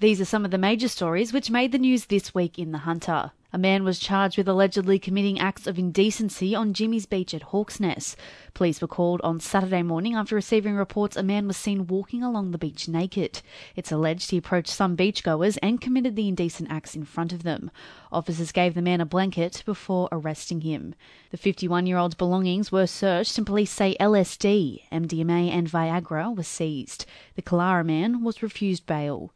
These are some of the major stories which made the news this week in The Hunter. A man was charged with allegedly committing acts of indecency on Jimmy's Beach at Hawks Nest. Police were called on Saturday morning after receiving reports a man was seen walking along the beach naked. It's alleged he approached some beachgoers and committed the indecent acts in front of them. Officers gave the man a blanket before arresting him. The 51 year old's belongings were searched and police say LSD, MDMA, and Viagra were seized. The Killara man was refused bail.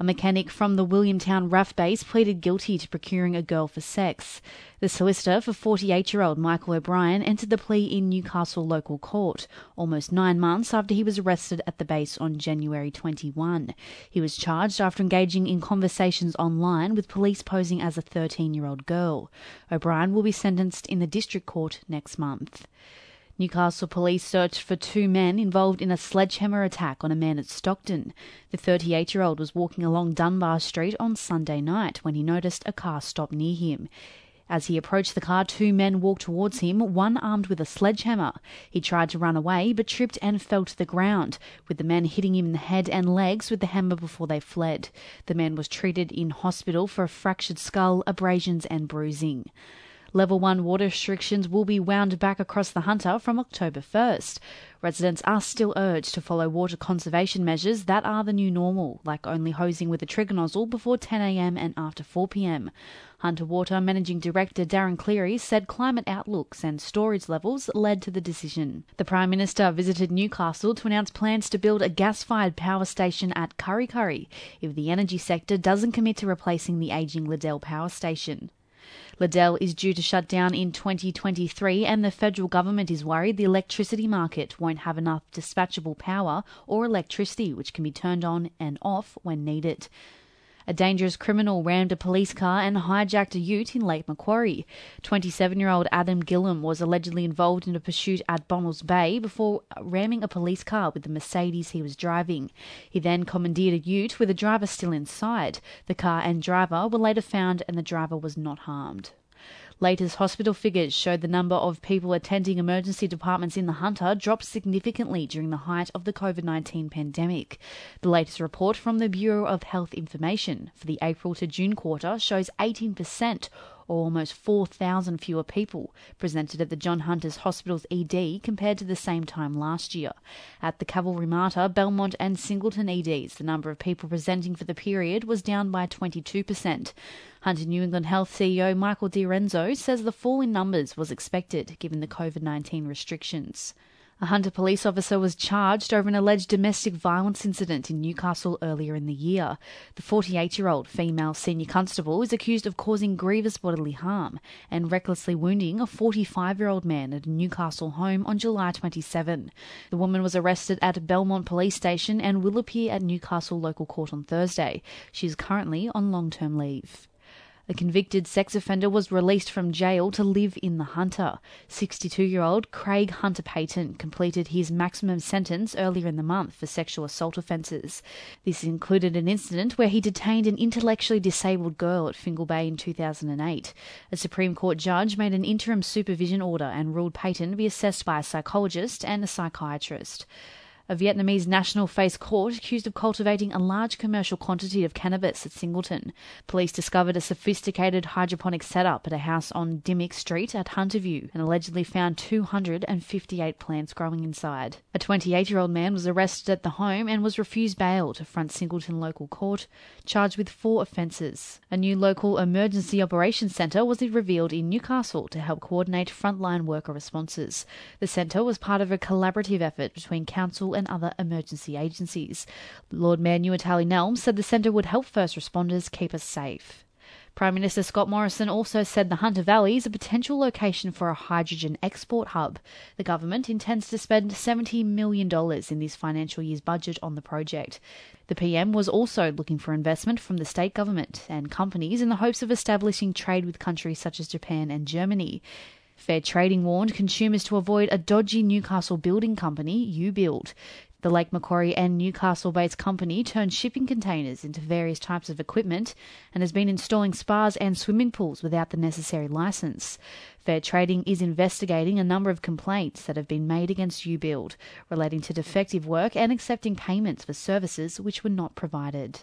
A mechanic from the Williamtown RAAF base pleaded guilty to procuring a girl for sex. The solicitor for 48 year old Michael O'Brien entered the plea in Newcastle local court, almost nine months after he was arrested at the base on January 21. He was charged after engaging in conversations online with police posing as a 13 year old girl. O'Brien will be sentenced in the district court next month. Newcastle police searched for two men involved in a sledgehammer attack on a man at Stockton. The 38 year old was walking along Dunbar Street on Sunday night when he noticed a car stop near him. As he approached the car, two men walked towards him, one armed with a sledgehammer. He tried to run away, but tripped and fell to the ground, with the men hitting him in the head and legs with the hammer before they fled. The man was treated in hospital for a fractured skull, abrasions, and bruising. Level 1 water restrictions will be wound back across the Hunter from October 1st. Residents are still urged to follow water conservation measures that are the new normal, like only hosing with a trigger nozzle before 10am and after 4pm. Hunter Water Managing Director Darren Cleary said climate outlooks and storage levels led to the decision. The Prime Minister visited Newcastle to announce plans to build a gas fired power station at Kurri Kurri if the energy sector doesn't commit to replacing the ageing Liddell power station. Liddell is due to shut down in 2023, and the federal government is worried the electricity market won't have enough dispatchable power or electricity which can be turned on and off when needed. A dangerous criminal rammed a police car and hijacked a ute in Lake Macquarie. 27 year old Adam Gillam was allegedly involved in a pursuit at Bonnells Bay before ramming a police car with the Mercedes he was driving. He then commandeered a ute with the driver still inside. The car and driver were later found and the driver was not harmed. Latest hospital figures showed the number of people attending emergency departments in the Hunter dropped significantly during the height of the COVID 19 pandemic. The latest report from the Bureau of Health Information for the April to June quarter shows 18% or almost 4,000 fewer people presented at the John Hunters Hospital's ED compared to the same time last year. At the Calvary Mater, Belmont and Singleton EDs, the number of people presenting for the period was down by 22%. Hunter New England Health CEO Michael DiRienzo says the fall in numbers was expected given the COVID 19 restrictions. A Hunter police officer was charged over an alleged domestic violence incident in Newcastle earlier in the year. The 48 year old female senior constable is accused of causing grievous bodily harm and recklessly wounding a 45 year old man at a Newcastle home on July 27. The woman was arrested at Belmont Police Station and will appear at Newcastle Local Court on Thursday. She is currently on long term leave. A convicted sex offender was released from jail to live in the Hunter. 62 year old Craig Hunter Payton completed his maximum sentence earlier in the month for sexual assault offences. This included an incident where he detained an intellectually disabled girl at Fingal Bay in 2008. A Supreme Court judge made an interim supervision order and ruled Payton be assessed by a psychologist and a psychiatrist. A Vietnamese national faced court accused of cultivating a large commercial quantity of cannabis at Singleton. Police discovered a sophisticated hydroponic setup at a house on Dimmick Street at Hunterview and allegedly found 258 plants growing inside. A 28 year old man was arrested at the home and was refused bail to front Singleton local court, charged with four offences. A new local emergency operations centre was revealed in Newcastle to help coordinate frontline worker responses. The centre was part of a collaborative effort between council and other emergency agencies. Lord Mayor Nuatali Nelmes said the centre would help first responders keep us safe. Prime Minister Scott Morrison also said the Hunter Valley is a potential location for a hydrogen export hub. The government intends to spend $70 million in this financial year's budget on the project. The PM was also looking for investment from the state government and companies in the hopes of establishing trade with countries such as Japan and Germany. Fair Trading warned consumers to avoid a dodgy Newcastle building company, U Build. The Lake Macquarie and Newcastle based company turns shipping containers into various types of equipment and has been installing spas and swimming pools without the necessary license. Fair Trading is investigating a number of complaints that have been made against UBuild relating to defective work and accepting payments for services which were not provided.